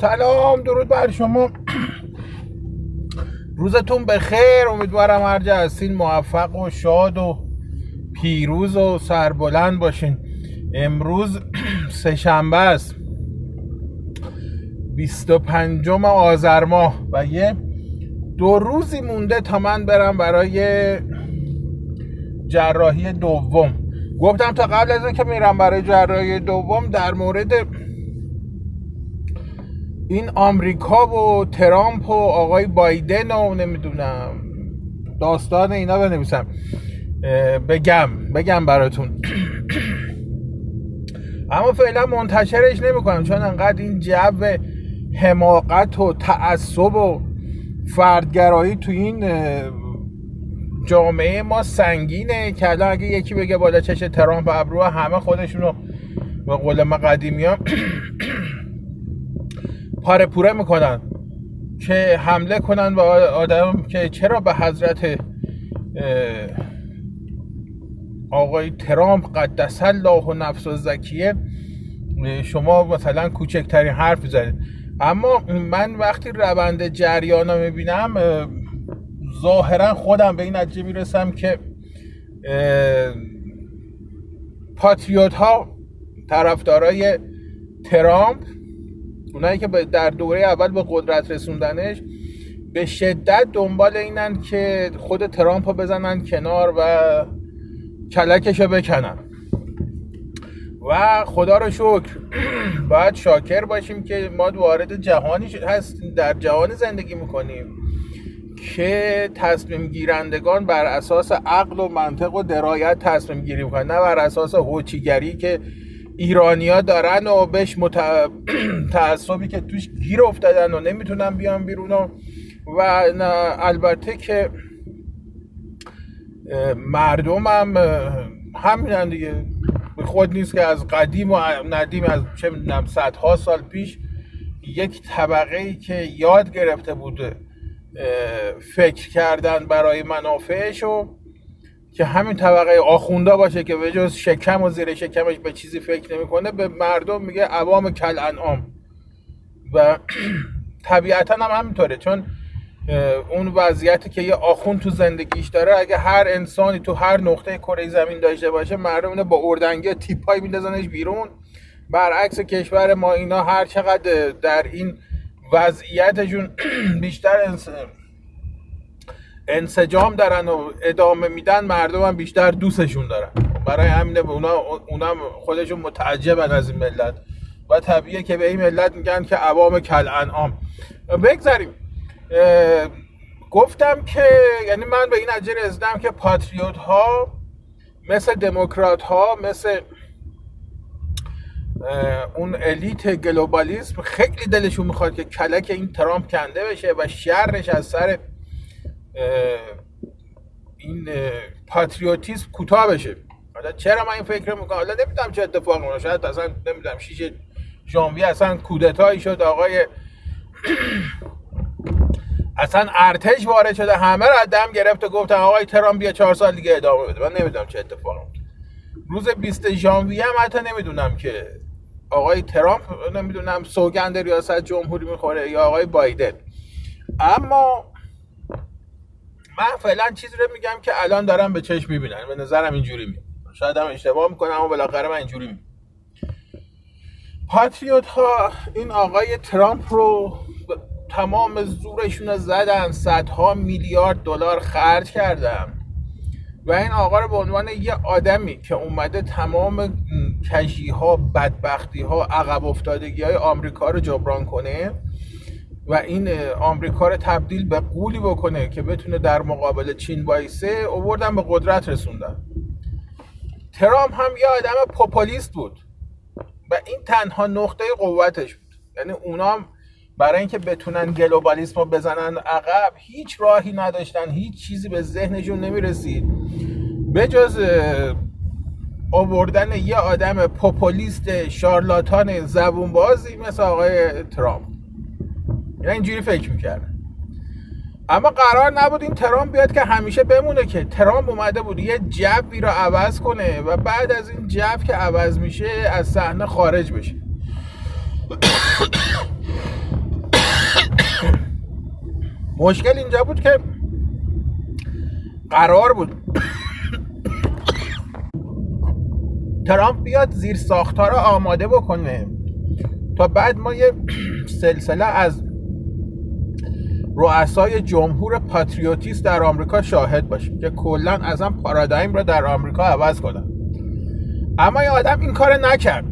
سلام درود بر شما. روزتون بخیر. امیدوارم هر جا هستین موفق و شاد و پیروز و سربلند باشین. امروز سهشنبه است. 25 آذر ماه و یه دو روزی مونده تا من برم برای جراحی دوم. گفتم تا قبل از اینکه میرم برای جراحی دوم در مورد این آمریکا و ترامپ و آقای بایدن و نمی‌دونم داستان اینا بنویسم. بگم بگم براتون. اما فعلا منتشرش نمی‌کنم چون انقدر این جو حماقت و تعصب و فردگرایی تو این جامعه ما سنگینه که الان اگه یکی بگه بالا چش ترامپ ابرو همه خودشونو به قول ما قدیمی ها پاره پوره می‌کنن که حمله کنن به آدم که چرا به حضرت آقای ترامپ قدس الله و نفس و زکیه شما مثلا کوچکترین حرف زدید اما من وقتی روند جریان رو می‌بینم ظاهرا خودم به این نتیجه می‌رسم که پاتریوت ها طرفدارای ترامپ اونایی که در دوره اول به قدرت رسوندنش به شدت دنبال اینن که خود ترامپ رو بزنن کنار و کلکش رو بکنن. و خدا رو شکر باید شاکر باشیم که ما وارد جهانی هست در جهان زندگی می‌کنیم که تصمیم گیرندگان بر اساس عقل و منطق و درایت تصمیم گیری می‌کنن نه بر اساس هوچیگری که ایرانیا دارن و بهش مت... تعصبی که توش گیر افتادن و نمی‌تونن بیان بیرون و, و البته که مردم هم همینن دیگه. خود نیست که از قدیم و ندیم از چه می‌دونم صدها سال پیش یک طبقه ای که یاد گرفته بود فکر کردن برای منافعش و که همین طبقه آخونده باشه که به جز شکم و زیر شکمش به چیزی فکر نمی‌کنه به مردم میگه عوام کل انعام و طبیعتا هم همینطوره چون اون وضعیتی که یه آخون تو زندگیش داره اگه هر انسانی تو هر نقطه کره زمین داشته باشه مردم اینو با اردنگی تیپای میندازنش بیرون. برعکس کشور ما اینا هر چقدر در این وضعیتشون بیشتر انسجام دارن و ادامه میدن مردم هم بیشتر دوستشون دارن. برای همینه اونا اونم خودشون متعجبن از این ملت. و طبیعه که به این ملت میگن که عوام کل انعام بگذاریم گفتم که یعنی من به این نتیجه رسیدم که پاتریوت ها مثل دموکرات ها مثل اون الیت گلوبالیسم خیلی دلشون می‌خواد که کلک این ترامپ کنده بشه و شرش از سر این پاتریوتیسم کوتاه بشه. حالا چرا من این فکر می‌کنم؟ حالا نمی‌دونم چه اتفاقی میفته شاید اصلا نمی‌دونم شیش ژانویه اصلا کودتایی شد آقای اصلا ارتش وارد شده همه رو دم گرفت و گفتن آقای ترامپ بیا چهار سال دیگه ادامه بده. من نمی‌دونم چه اتفاقی روز 20 ژانویه هم حتی نمی‌دونم که آقای ترامپ نمی‌دونم سوگند ریاست جمهوری می‌خوره یا آقای بایدن. اما من فعلا چیزی رو میگم که الان دارم به چشم می‌بینن به نظرم اینجوری می شاید هم اشتباه می‌کنم اما بالاخره من اینجوری می پاتریوت ها این آقای ترامپ رو تمام زورشون زدن صدها میلیارد دلار خرج کردن. و این آقا رو به عنوان یه آدمی که اومده تمام کشی ها بدبختی ها عقب افتادگی های آمریکا رو جبران کنه و این آمریکا رو تبدیل به قولی بکنه که بتونه در مقابل چین وایسه اووردن به قدرت رسوندن. ترام هم یه آدم پوپولیست بود و این تنها نقطه قوتش بود. یعنی اونام برای اینکه بتونن گلوبالیسم رو بزنن عقب هیچ راهی نداشتن هیچ چیزی به ذهنشون نمی‌رسید. جز آوردن یه آدم پوپولیست شارلاتان زبونبازی مثل آقای ترامپ. اینا اینجوری فکر می‌کردن. اما قرار نبود این ترامپ بیاد که همیشه بمونه که. ترامپ اومده بود یه جبی رو عوض کنه و بعد از این جب که عوض میشه از صحنه خارج بشه. مشکل اینجا بود که قرار بود ترامپ بیاد زیر ساختار رو آماده بکنه. تا بعد ما یه سلسله از رؤسای جمهور پاتریوتیست در آمریکا شاهد باشیم که کلا اصلا پارادایم رو در آمریکا عوض کنن اما این آدم این کار نکرد.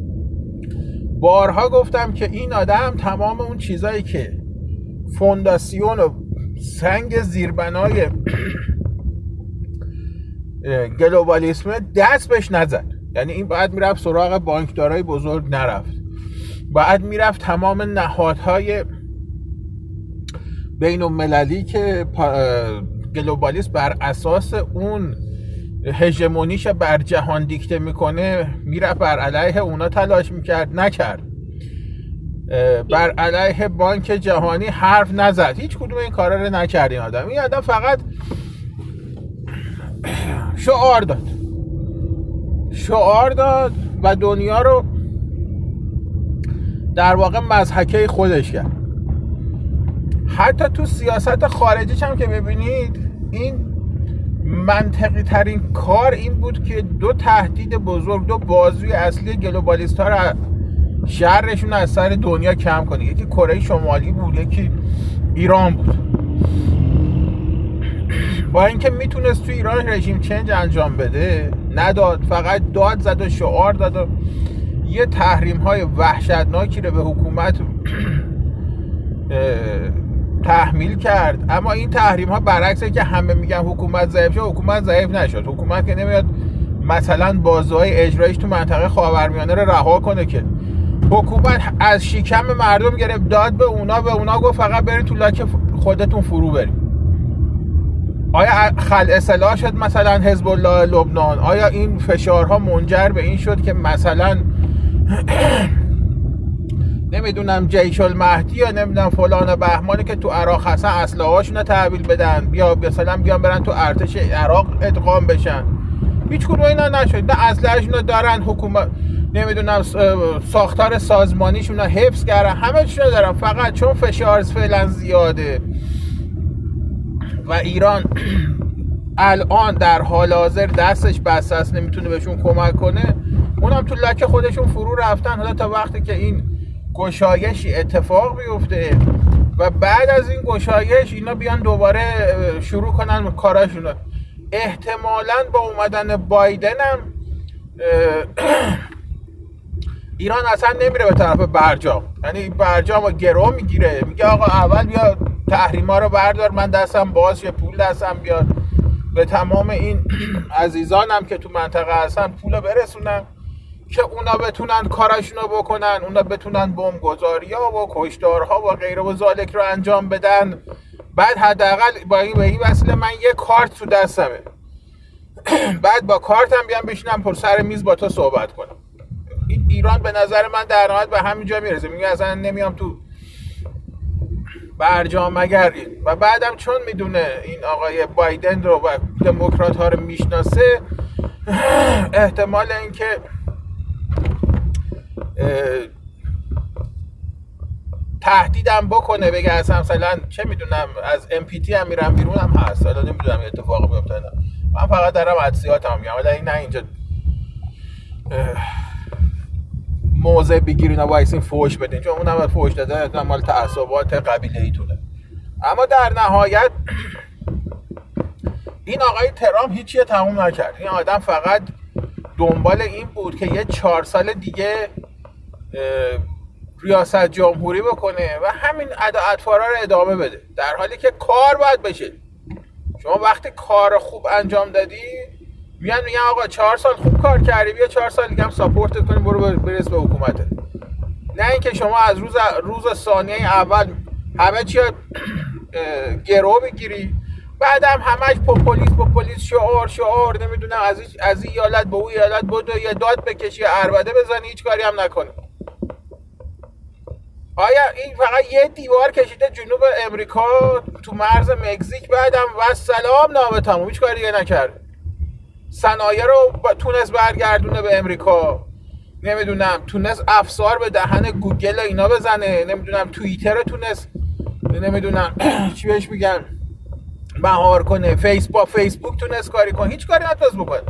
بارها گفتم که این آدم تمام اون چیزایی که فونداسیون و سنگ زیربنای گلوبالیسم دست بهش نزد. یعنی این باید می‌رفت سراغ بانکدارای بزرگ نرفت. باید می‌رفت تمام نهادهای بین المللی که گلوبالیسم بر اساس اون هژمونیش بر جهان دیکته می‌کنه میره بر علیه اونا تلاش می‌کرد نکرد. بر علیه بانک جهانی حرف نزد. هیچ کدوم این کارا رو نکرد این آدم. این آدم فقط شعار داد. شعار داد و دنیا رو در واقع مزحکه خودش کرد. حتی تو سیاست خارجیش هم که ببینید این منطقی ترین کار این بود که دو تهدید بزرگ دو بازوی اصلی گلوبالیست ها رو شهرشون از سر دنیا کم کنه. یکی کره شمالی بود یکی ایران بود. با اینکه می‌تونست تو ایران رژیم چنج انجام بده نداد فقط داد زد و شعار داد و یه تحریم های وحشتناکی رو به حکومت تحمیل کرد. اما این تحریم ها برعکسه که همه میگن حکومت ضعیف شد حکومت ضعیف نشد. حکومت که نمیاد مثلا بازوهای اجرایش تو منطقه خاورمیانه رو رها کنه که. حکومت از شکم مردم گرفت داد به اونا به اونا گفت فقط برین تو لاک خودتون فرو بریم آیا خل اصلاح شد مثلا حزب الله لبنان؟ آیا این فشارها منجر به این شد که مثلا نمی‌دونم جیش المهدی یا نمی‌دونم فلان بهمانی که تو عراق هستن اسلحه هاشون تحویل بدن. بیا مثلا بیان برن تو ارتش عراق ادغام بشن. هیچ کدوم اینا نشد. نه اسلحه‌شون دارن حکومت نمی‌دونم ساختار سازمانیشون رو حفظ کردن. همه چیز دارن. فقط چون فشار فعلا زیاده. و ایران الان در حال حاضر دستش بسته است. نمی‌تونه بهشون کمک کنه. اونم تو لکه خودشون فرو رفتن. حالا تا وقتی که این گشایشی اتفاق بیفته و بعد از این گشایش اینا بیان دوباره شروع کنن کاراشون احتمالا با اومدن بایدن هم ایران اصلا نمیره به طرف برجام. یعنی برجام گرو می‌گیره. میگه آقا اول بیا تحریما رو بردار من دستم باز یه پول دستم بیاد. به تمام این عزیزانم که تو منطقه هستن پول برسونم که اونا بتونن کارشونو بکنن اونا بتونن بمب گذاری ها و کشدارها و غیره و ذالک رو انجام بدن. بعد حداقل با این به این وسیله من یه کارت تو دستمه. بعد با کارتم بیام بشینم پر سر میز با تو صحبت کنم. ایران به نظر من در نهایت به همین جا می‌رسه. میگه اصلا نمیام تو برجام این. و بعدم چون می‌دونه این آقای بایدن رو و دموکرات ها رو می‌شناسه احتمال اینکه تهدیدم بکنه بگه اصلا مثلا چه می‌دونم از ام پی تی هم میرم بیرون هم هست. حالا نمی‌دونم اتفاق بیفته من فقط دارم حدسیاتم میگم. ولی این نه اینجا. موضع بگیرین و وایسین فوش بدین. چون اونم فوش داده مال تعصبات قبیله ایتونه اما در نهایت این آقای ترام هیچی تموم نکرد. این آدم فقط دنبال این بود که یه چهار سال دیگه ریاست جمهوری بکنه و همین ادا اطفارا رو ادامه بده. در حالی که کار باید بشه. شما وقتی کار خوب انجام دادی میان میگن آقا چهار سال خوب کار کردی بیا چهار سال دیگه هم ساپورتت کنیم برو برس به حکومتت. نه اینکه شما از روز روز ثانیه اول همه چی گرو بگیری بعدم همش پوپولیس پوپولیس شعار شعار نمی‌دونم از از ایالت به اون ایالت بدو یا داد بکشی اربده بزنی هیچ کاری هم نکنی آیا این فقط یه دیوار کشیده جنوب امریکا تو مرز مکزیک بعدم؟ و سلام نامه تموم هیچ کاری دیگه نکرد صنایع رو تونست برگردونه به امریکا. نمی‌دونم تونست افسار به دهن گوگل اینا بزنه. نمی‌دونم توییتر رو تونست نمی‌دونم. چی بهش میگن؟ مهار کنه. فیسبوک فیسبوک تونست کاری کنه. هیچ کاری نتونست بکنه.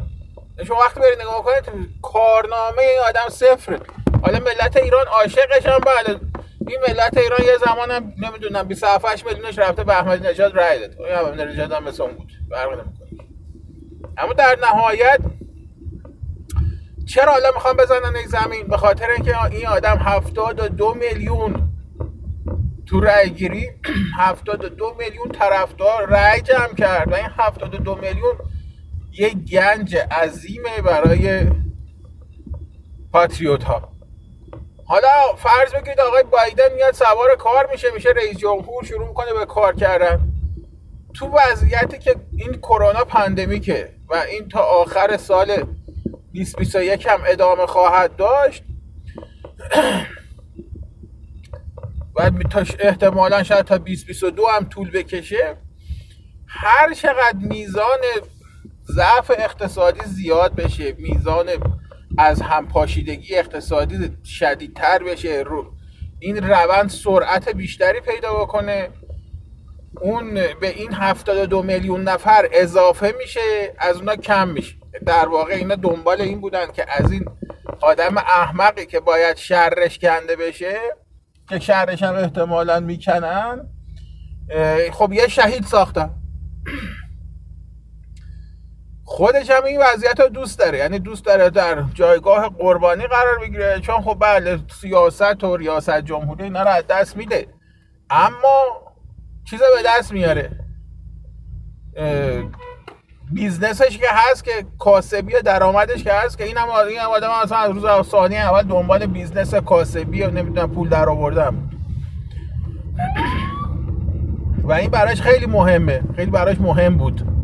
شما وقتی برید نگاه کنید کارنامه این آدم صفره. حالا ملت ایران عاشقش هم بله. این ملت ایران یه زمان هم نمی‌دونم 27 میلیونش رفته به احمدی نژاد رای داد. این احمدی نژاد هم مثل اون بود. فرق نمی‌کنه. اما در نهایت چرا حالا می‌خوام بزنن این زمین؟ به خاطر اینکه این آدم 72 میلیون تو رای گیری 72 میلیون طرفدار رای جمع کرد و این 72 میلیون یه گنج عظیمه برای پاتریوت ها حالا فرض بگیرید آقای بایدن میاد سوار کار میشه میشه رئیس جمهور شروع می‌کنه به کار کردن. تو وضعیتی که این کرونا پندمیکه و این تا آخر سال 2021 هم ادامه خواهد داشت و احتمالا شاید تا 2022 هم طول بکشه هر چقدر میزان ضعف اقتصادی زیاد بشه میزان از همپاشیدگی اقتصادی شدیدتر بشه. رو این روند سرعت بیشتری پیدا بکنه. اون به این 72 میلیون نفر اضافه میشه از اونا کم میشه. در واقع اینا دنبال این بودن که از این آدم احمقی که باید شرش کنده بشه که شرش هم احتمالا می‌کنن. خب یه شهید ساختن. خودش هم این وضعیت رو دوست داره. یعنی دوست داره در جایگاه قربانی قرار بگیره. چون خب بله سیاست و ریاست جمهوری اینا رو از دست میده. اما چیزا به دست میاره. business ش که هست که کاسبی درآمدش که هست که این هم این هم آدم اصلا از روز ثانیه اول دنبال business کاسبی و نمی‌دونم پول در آوردن. و این براش خیلی مهمه. خیلی براش مهم بود.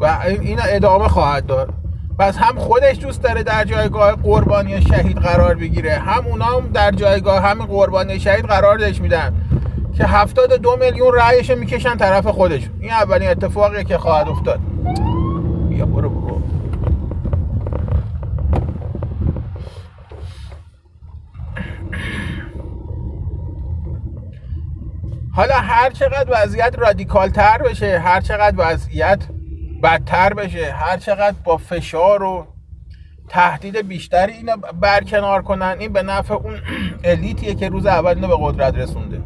و این ادامه خواهد داد. پس هم خودش دوست داره در جایگاه قربانی شهید قرار بگیره هم اونا هم در جایگاه همین قربانی شهید قرار دهش میدن که 72 میلیون رأیش می‌کشن طرف خودش این اولین اتفاقیه که خواهد افتاد. بیا برو برو حالا هر چقدر وضعیت رادیکال تر بشه هر چقدر وضعیت بدتر بشه. هر چقدر با فشار و تهدید بیشتری اینو برکنار کنن این به نفع اون الیتیه که روز اول اینو به قدرت رسونده.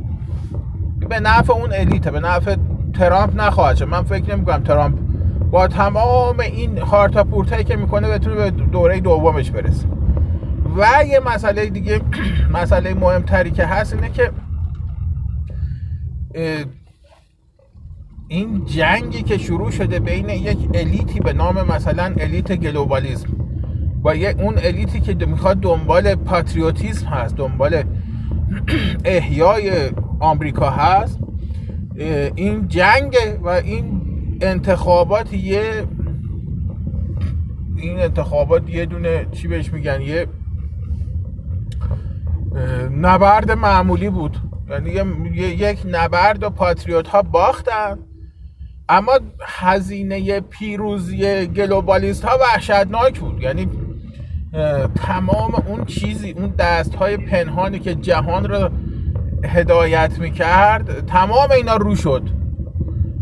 به نفع اون الیته به نفع ترامپ نخواهد من فکر نمی کنم ترامپ با تمام این هارتا پورتایی که می‌کنه بتونه به دوره دومش برسه. و یه مسئله دیگه مسئله مهمتری که هست اینه که این جنگی که شروع شده بین یک الیتی به نام مثلا الیت گلوبالیزم با یه اون الیتی که می‌خواد دنبال پاتریوتیسم هست دنبال احیای آمریکا هست این جنگ و این انتخابات یه این انتخابات یه دونه چی بهش میگن؟ یه نبرد معمولی بود. یعنی یک نبرد و پاتریوت ها باختن. اما هزینه پیروزی گلوبالیست ها وحشتناک بود. یعنی تمام اون چیزی اون دست های پنهانی که جهان رو هدایت می‌کرد تمام اینا رو شد.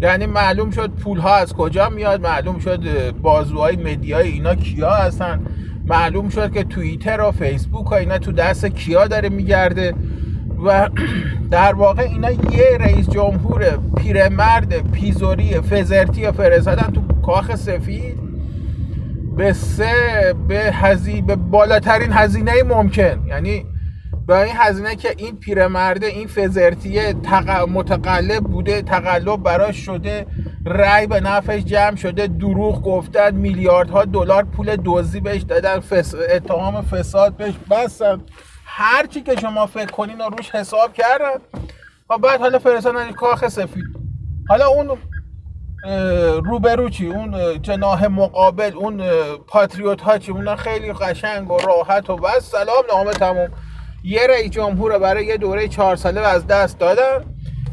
یعنی معلوم شد پول ها از کجا میاد معلوم شد بازوهای مدیای اینا کیا هستن معلوم شد که توییتر و فیسبوک و اینا تو دست کیا داره میگرده. و در واقع اینا یه رئیس جمهور پیرمرد پیزوری فزرتی فرستادن تو کاخ سفید. به سه به هزی به بالاترین هزینه ممکن. یعنی با این هزینه که این پیرمرده این فزرتی تق... متقلب بوده تقلب براش شده رأی به نفعش جمع شده دروغ گفتن میلیاردها دلار پول دزدی بهش دادن فس... اتهام فساد بهش. بستن هر چی که شما فکر کنین و روش حساب کردن. و بعد حالا فرستادن کاخ سفید. حالا اون روبرو چی؟ اون جناح مقابل اون پاتریوت ها چی؟ اونا خیلی قشنگ و راحت و بس. سلام نامه تموم. یه رئیس جمهور برای یه دوره چهار ساله از دست دادن.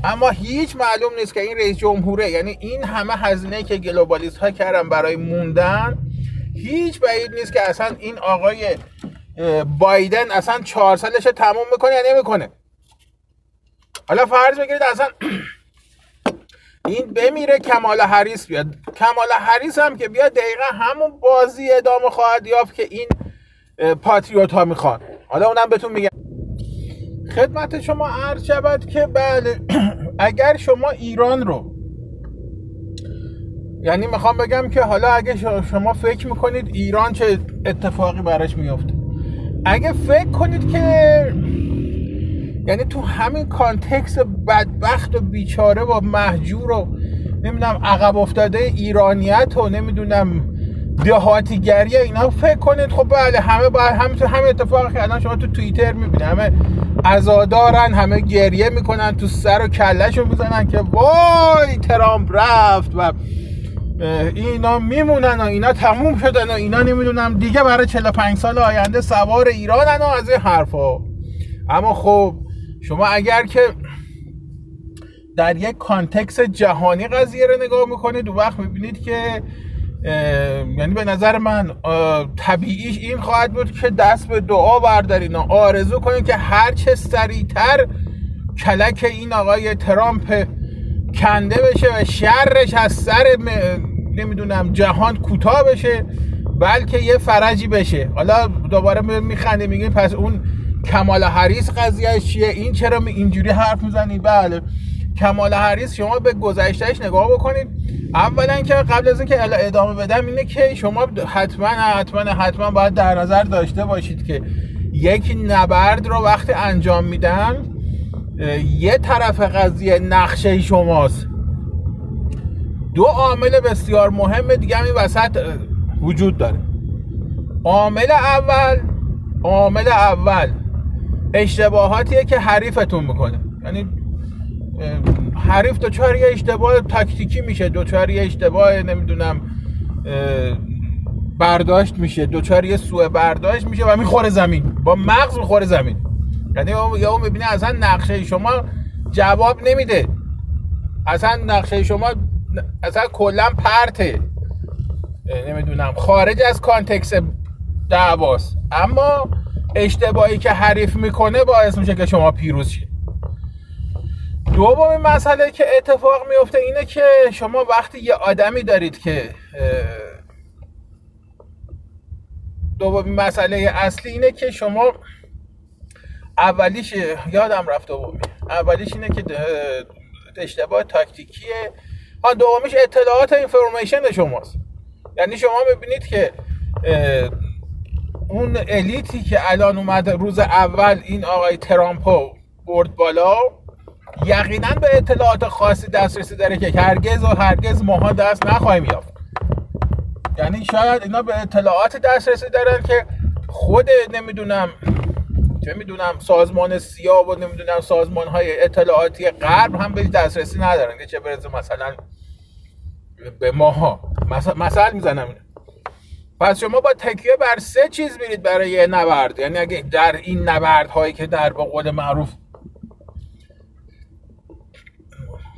اما هیچ معلوم نیست که این رئیس جمهوره یعنی این همه هزینه که گلوبالیست ها کردن برای موندن هیچ بعید نیست که اصلا این آقای بایدن اصلا چهار سالش تموم می‌کنه یا نمی‌کنه؟ حالا فرض بگیرید اصلا این بمیره کمال حریس بیاد. کمال حریس هم که بیاد دقیقا همون بازی ادامه خواهد یافت که این پاتریوت ها می‌خوان. حالا اونم بهتون میگم. خدمت شما عرض شود که بله اگر شما ایران رو یعنی می‌خوام بگم که حالا اگه شما فکر می‌کنید ایران چه اتفاقی براش میفته اگه فکر کنید که یعنی تو همین کانتکس بدبخت و بیچاره و محجور و نمی‌دونم عقب افتاده ایرانیت و نمی‌دونم دهاتیگری اینا فکر کنید خب بله همه باید همه تو همه اتفاقی که شما تو توییتر می‌بینید همه عزادارن همه گریه می‌کنن تو سر و کلش رو می‌زنن که وای ترامپ رفت و اینا میمونن و اینا تموم شدن و اینا نمی‌دونم دیگه برای 45 سال آینده سوار ایرانن و از این حرفا. اما خب شما اگر که در یک کانتکس جهانی قضیه رو نگاه می‌کنید وقت می‌بینید که یعنی به نظر من طبیعیش این خواهد بود که دست به دعا بردارین و آرزو کنید که هر چه سریعتر کلک این آقای ترامپ کنده بشه و شرش از سر نمی‌دونم جهان کوتاه بشه بلکه یه فرجی بشه. حالا دوباره میخنده میگه پس اون کمال حریس قضیه چیه؟ این چرا اینجوری حرف می‌زنی؟ بله. کمال حریس شما به گذشتهش نگاه بکنید. اولا که قبل از اینکه ادامه بدم اینه که شما حتما حتما حتما باید در نظر داشته باشید که یک نبرد رو وقتی انجام میدن یه طرف قضیه نقشه شماست. دو عامل بسیار مهم دیگه این وسط وجود داره. عامل اول عامل اول اشتباهاتیه که حریفتون می‌کنه. یعنی حریف دوچار یه اشتباه تاکتیکی میشه دوچار یه اشتباه نمی‌دونم برداشت میشه دوچار یه سوء برداشت میشه و می‌خوره زمین. با مغز می‌خوره زمین. یعنی اون می‌بینه اصلا نقشه شما جواب نمیده. اصلا نقشه شما اصلا کلا پرته. نمی‌دونم. خارج از کانتکس دعواست. اما اشتباهی که حریف می‌کنه باعث میشه که شما پیروز شید. دومین مسئله که اتفاق میفته اینه که شما وقتی یه آدمی دارید که دومین مسئله اصلی اینه که شما اولیش یادم رفت دومی. اولیش اینه که اشتباه تاکتیکیه ها دومیش اطلاعات اینفورمیشن شماست. یعنی شما ببینید که اون الیتی که الان اومده روز اول این آقای ترامپو برد بالا یقینا به اطلاعات خاصی دسترسی داره که هرگز و هرگز ماها دست نخواهیم یافت. یعنی شاید اینا به اطلاعات دسترسی دارن که خود نمی‌دونم چه می‌دونم سازمان سیاه و نمی‌دونم سازمان های اطلاعاتی غرب هم به دسترسی ندارن. که چه برسه مثلا به ماها. مثلا, مثلا می‌زنم پس شما با تکیه بر سه چیز میرید برای یه نبرد. یعنی اگه در این نبرد هایی که در با قول معروف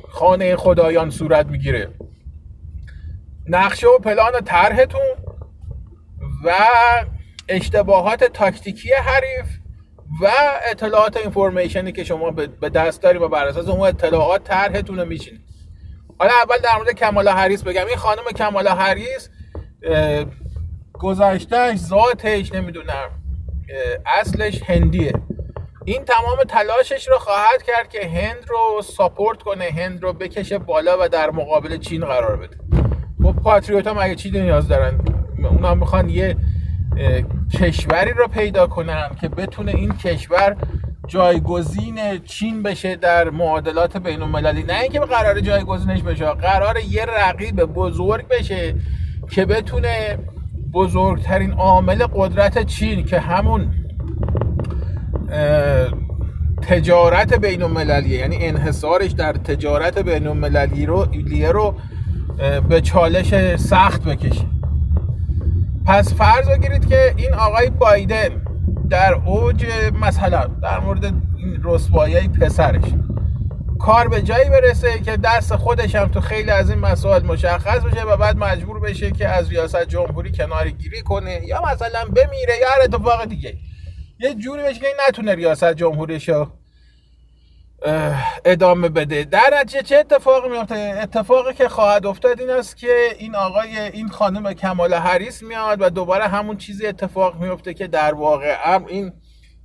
خانه خدایان صورت می‌گیره. نقشه و پلان طرحتون و اشتباهات تاکتیکی حریف و اطلاعات اینفورمیشنی که شما به دست دارید و بر اساس اون اطلاعات طرحتون رو میچینید. حالا اول در مورد کمالا حریس بگم. این خانم کمالا حریس گذشتهش ذاتش نمی‌دونم اصلش هندیه. این تمام تلاشش رو خواهد کرد که هند رو ساپورت کنه هند رو بکشه بالا و در مقابل چین قرار بده. خب پاتریوت هم اگه چی نیاز دارن؟ اونا می‌خوان یه کشوری رو پیدا کنن که بتونه این کشور جایگزین چین بشه در معادلات بین المللی نه اینکه قرار جایگزینش بشه قرار یه رقیب بزرگ بشه که بتونه بزرگترین عامل قدرت چین که همون تجارت بین المللیه یعنی انحصارش در تجارت بین المللی رو رو به چالش سخت بکشه. پس فرض بگیرید که این آقای بایدن در اوج مثلا در مورد این رسوایی پسرش کار به جایی برسه که دست خودش هم تو خیلی از این مسائل مشخص بشه و بعد مجبور بشه که از ریاست جمهوری کناری گیری کنه یا مثلا بمیره یا هر اتفاق دیگه. یه جوری بشه که نتونه ریاست جمهوریشو ادامه بده. در نتیجه چه اتفاقی میفته اتفاقی که خواهد افتاد این است که این آقای این خانم کمال هریس میاد و دوباره همون چیزی اتفاق میفته که در واقع هم این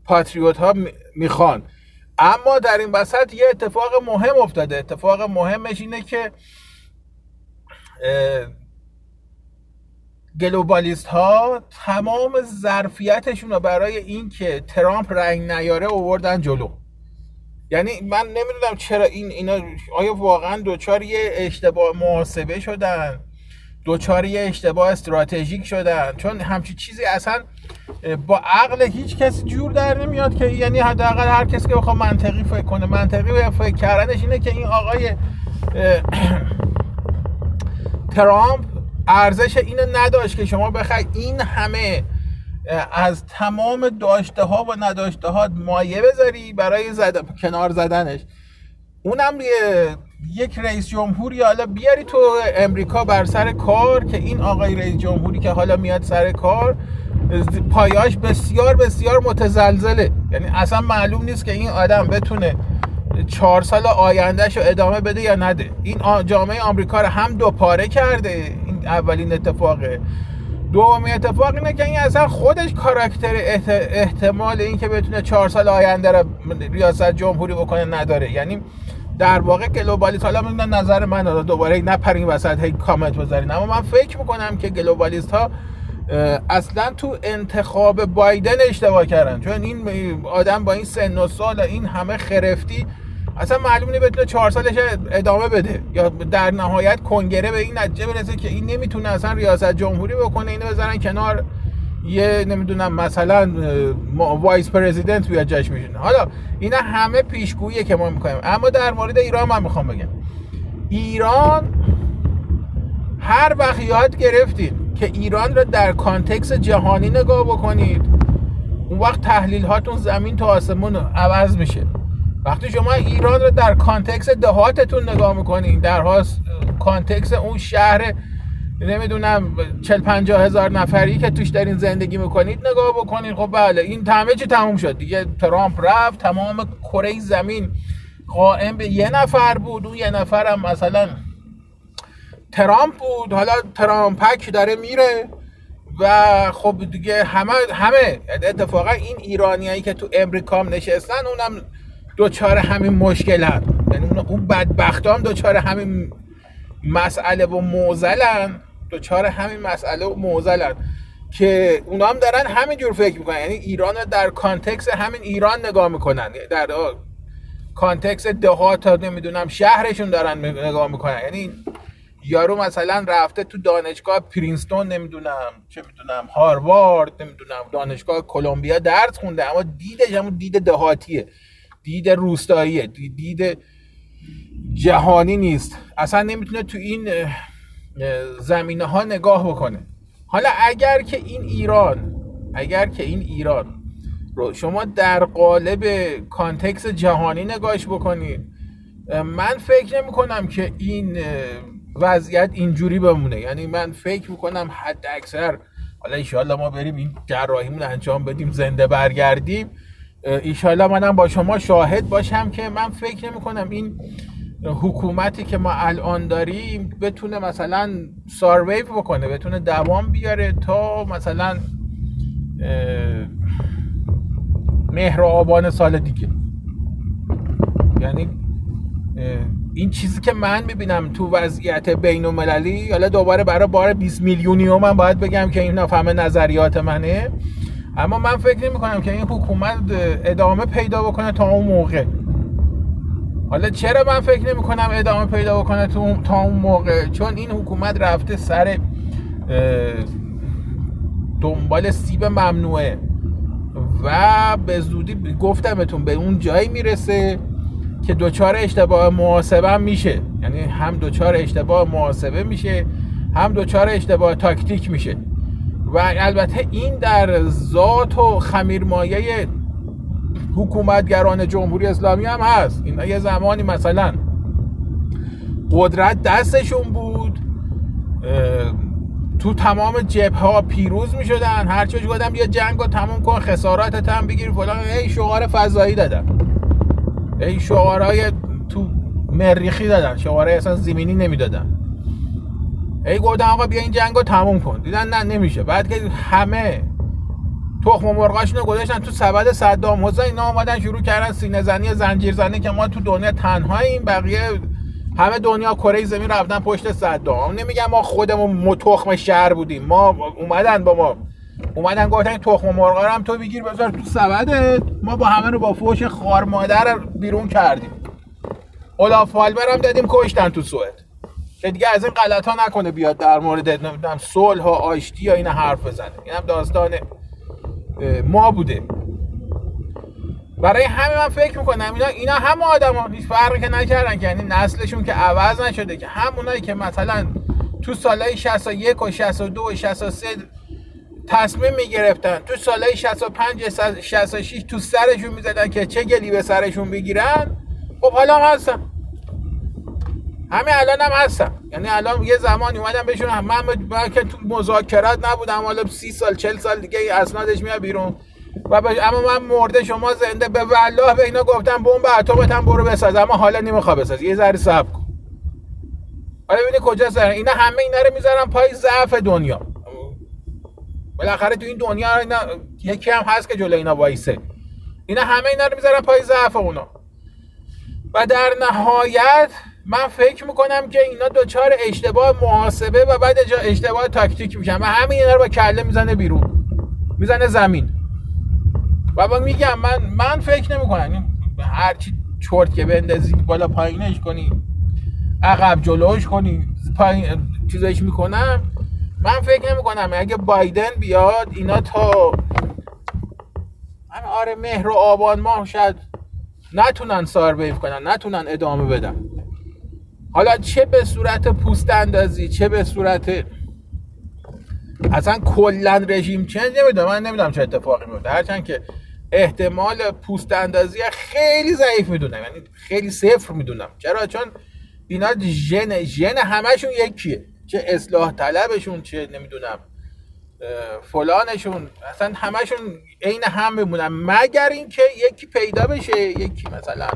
پاتریوت ها می‌خوان. اما در این وسط یه اتفاق مهم افتاده. اتفاق مهمش اینه که گلوبالیست ها تمام ظرفیتشون رو برای اینکه ترامپ رنگ نیاره اووردن جلو. یعنی من نمی‌دونم چرا این اینا آیا واقعا دوچار یه اشتباه محاسبه شدن؟ دوچار یه اشتباه استراتژیک شدن؟ چون همچی چیزی اصلا با عقل هیچ کسی جور در نمیاد که یعنی حداقل هر کسی که بخواد منطقی فکر کنه. منطقی فکر کردنش اینه که این آقای ترامپ ارزش اینو نداشت که شما بخوای این همه از تمام داشته ها و نداشته ها مایه بذاری برای زد... کنار زدنش. اونم یک رئیس جمهوری حالا بیاری تو امریکا بر سر کار که این آقای رئیس جمهوری که حالا میاد سر کار پایاش بسیار بسیار متزلزله. یعنی اصلا معلوم نیست که این آدم بتونه چهار سال آیندهش رو ادامه بده یا نده. این جامعه آمریکا رو هم دو پاره کرده این اولین اتفاقه. دومی اتفاق اینه که این اصلا خودش کاراکتر احتمال این که بتونه چهار سال آینده رو ریاست جمهوری بکنه نداره. یعنی در واقع گلوبالیست حالا من نظر من دوباره نپرین وسط هی کامنت بذارین. اما من فکر می‌کنم که گلوبالیست ها اصلا تو انتخاب بایدن اشتباه کردن. چون این آدم با این سن و سال این همه خرفتی اصلا معلوم نیست بتونه چهار سالش ادامه بده. یا در نهایت کنگره به این نتیجه برسه که این نمی‌تونه اصلا ریاست جمهوری بکنه اینو بذارن کنار یه نمی‌دونم مثلا vice president بیاد جاش بشینه حالا اینا همه پیشگوییه که ما می‌کنیم. اما در مورد ایران من می‌خوام بگم. ایران هر وقت یاد گرفتیم که ایران رو در context جهانی نگاه بکنید اون وقت تحلیل هاتون زمین تا آسمون عوض میشه. وقتی شما ایران رو در context دهاتتون نگاه می‌کنین در context اون شهر نمی‌دونم چل پنجاه هزار نفری که توش دارین زندگی می‌کنید نگاه بکنین. خب بله این همه چی تموم شد دیگه. ترامپ رفت تمام کره زمین قائم به یه نفر بود. اون یه نفر هم مثلا ترامپ بود. حالا ترامپک داره میره و خب دیگه همه همه اتفاقا این ایرانیایی که تو امریکا نشستن اونم دچار همین مشکل هم یعنی اون بدبخت هم دچار همین مسئله و معضلن. دچار همین مسئله و معضلن. که اونا هم دارن همین جور فکر می‌کنن. یعنی ایران در context همین ایران نگاه می‌کنن. در context دهات نمی‌دونم شهرشون دارن نگاه می‌کنن. یعنی یارو مثلا رفته تو دانشگاه پرینستون نمی‌دونم چه می‌دونم هاروارد نمی‌دونم دانشگاه کلمبیا درس خونده اما دیدش همون دید دهاتیه. دید روستاییه دید جهانی نیست. اصلا نمی‌تونه تو این زمینه ها نگاه بکنه. حالا اگر که این ایران اگر که این ایران رو شما در قالب کانتکس جهانی نگاهش بکنید من فکر نمی کنم که این وضعیت اینجوری بمونه. یعنی من فکر می‌کنم حد اکثر حالا ایشالله ما بریم این جراحیمون انجام بدیم زنده برگردیم. ایشالله منم با شما شاهد باشم که من فکر نمی کنم این حکومتی که ما الان داریم بتونه مثلا سارویو بکنه بتونه دوام بیاره تا مثلا مهر آبان سال دیگه. یعنی این چیزی که من می‌بینم تو وضعیت بین المللی حالا دوباره برای بار 20 میلیونی من باید بگم که این همه نظریات منه. اما من فکر نمی کنم که این حکومت ادامه پیدا بکنه تا اون موقع. حالا چرا من فکر نمی کنم ادامه پیدا بکنه تا اون موقع؟ چون این حکومت رفته سر دنبال سیب ممنوعه. و به زودی گفتمتون به اون جایی می‌رسه که دوچار اشتباه محاسبه میشه. یعنی هم دوچار اشتباه محاسبه میشه هم دوچار اشتباه تاکتیک میشه. و البته این در ذات و خمیرمایه حکومتگران جمهوری اسلامی هم هست. اینا یه زمانی مثلا قدرت دستشون بود تو تمام جبه ها پیروز می شدن هر چیز گفتم یه جنگ رو تموم کن خسارات هم بگیر فلان. ای شعار فضایی دادن. این شعارهای تو مریخی دادن شعارهای اصلا زمینی نمی‌دادن. ای گفتن آقا بیا این جنگو تموم کن. دیدن نه نمیشه. بعد که همه تخم و مرغاشونو گذاشتن تو سبد صدام. حسین اینا اومدن شروع کردن سینه زنی زنجیر زنی که ما تو دنیا تنهاییم. بقیه همه دنیا کره زمین رفتن پشت صدام. نمیگم ما خودمون تخم شهر بودیم. ما اومدن با ما. اومدن گفتن تخم مرغا رو هم تو بگیر بذار تو سبدت ما با همه رو با فوش خار مادر بیرون کردیم. اولاف فالبر دادیم کشتن تو سوئد. که دیگه از این غلط ها نکنه بیاد در مورد نمی‌دونم صلح و آشتی یا این حرف بزنه. این هم داستان ما بوده. برای همه من فکر می‌کنم اینا اینا هم آدم ها هیچ فرقی که نکردن که یعنی نسلشون که عوض نشده. که همونایی که مثلا تو سالهای 61 و 62 و 63 تصمیم می‌گرفتن تو سالهای 65 66 تو سرشون می‌زدن که چه گلی به سرشون بگیرن خب حالا هم هستم همین الان هم هستم. یعنی الان یه زمانی اومدم بهشون من که تو مذاکرات نبودم حالا سی سال چل سال دیگه اسنادش میاد بیرون. و اما من مرده شما زنده به والله به اینا گفتم بمب اتمت هم برو بساز اما حالا نمی‌خواد بساز یه ذره صبر کن. حالا ببینید کجا سر اینا همه اینا رو می‌ذارن پای ضعف دنیا. بالاخره تو این دنیا اینا یکی هم هست که جلوی اینا وایسه. اینا همه اینا رو می‌ذارن پای ضعف اونا. و در نهایت من فکر می‌کنم که اینا دوچار اشتباه محاسبه و بعد اشتباه تاکتیک میشن و همین اینا رو با کله می‌زنه بیرون. می‌زنه زمین. و با میگم من من فکر نمی‌کنم. هرچی چرت که بندازی بالا پایینش کنی. عقب جلوش کنی. پایین چیزایش می‌کنم. من فکر نمی کنم اگه بایدن بیاد اینا تا من آره مهر و آبان ماه شاید نتونن سارویو کنن. نتونن ادامه بدن. حالا چه به صورت پوست اندازی چه به صورت اصلا کلا رژیم چنج نمی‌دونم من نمی‌دونم چه اتفاقی میفته هرچند که احتمال پوست اندازی خیلی ضعیف می‌دونم یعنی خیلی صفر می‌دونم. چرا؟ چون اینا ژن ژن همشون یکیه. چه اصلاح طلبشون چه نمی‌دونم فلانشون. اصلا همشون عین هم بمونن مگر اینکه یکی پیدا بشه یکی مثلا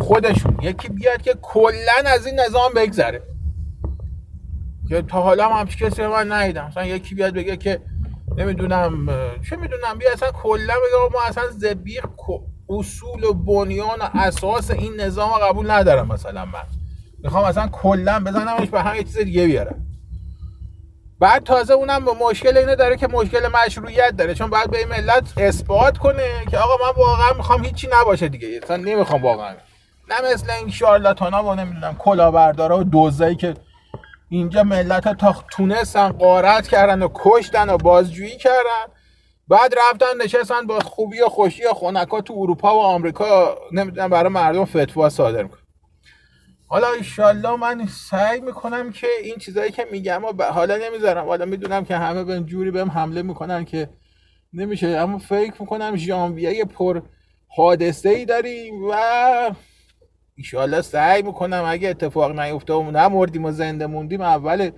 خودشون. یکی بیاد که کلا از این نظام بگذره. که تا حالا هم همچی کسی من ندیدم. مثلا یکی بیاد بگه که نمی‌دونم چه می‌دونم بیا اصلا کلا بگه ما اصلا زبیق اصول و بنیان و اساس این نظام قبول ندارم مثلا من. می‌خوام اصلا کلا بزنمش به یه چیز دیگه بیارم. بعد تازه اونم مشکل اینه داره که مشکل مشروعیت داره. چون باید به ملت اثبات کنه که آقا من واقعا می‌خوام هیچی نباشه دیگه. اصلا نمی‌خوام واقعا. نه مثل این شارلاتانا و نمی‌دونم کلاهبردارا و دوزایی که اینجا ملت تا تونستن قارت کردن و کشتن و بازجویی کردن. بعد رفتن نشستن با خوبی و خوشی و خونکا تو اروپا و آمریکا. نمی‌دونم برای مردم فتوا صادر می‌کنن حالا ایشالله من سعی می‌کنم که این چیزایی که میگم و حالا نمی‌ذارم. حالا می‌دونم که همه به جوری بهم حمله می‌کنن که نمیشه. اما فکر می‌کنم ژانویه پر حادثه ای داریم و ایشالله سعی می‌کنم اگه اتفاق نیفته و نمردیم و زنده موندیم اول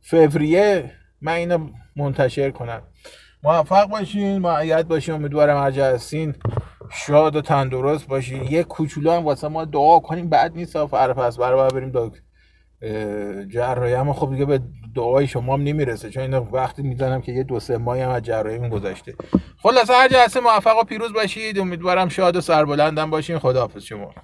فوریه من اینو منتشر کنم. موفق باشین معید باشین امیدوارم هر هستین. شاد و تندرست باشین یه کوچولو هم واسه ما دعا کنیم بعد نیست. فرپس برای بریم دو جراحی اما خب دیگه به دعای شما هم نمی‌رسه. چون اینو وقتی می‌زنم که یه دو سه ماهی هم از جراحی گذشته. خلاص هر جلسه موفق و پیروز باشید. امیدوارم شاد و سربلندم باشین. خداحافظ شما.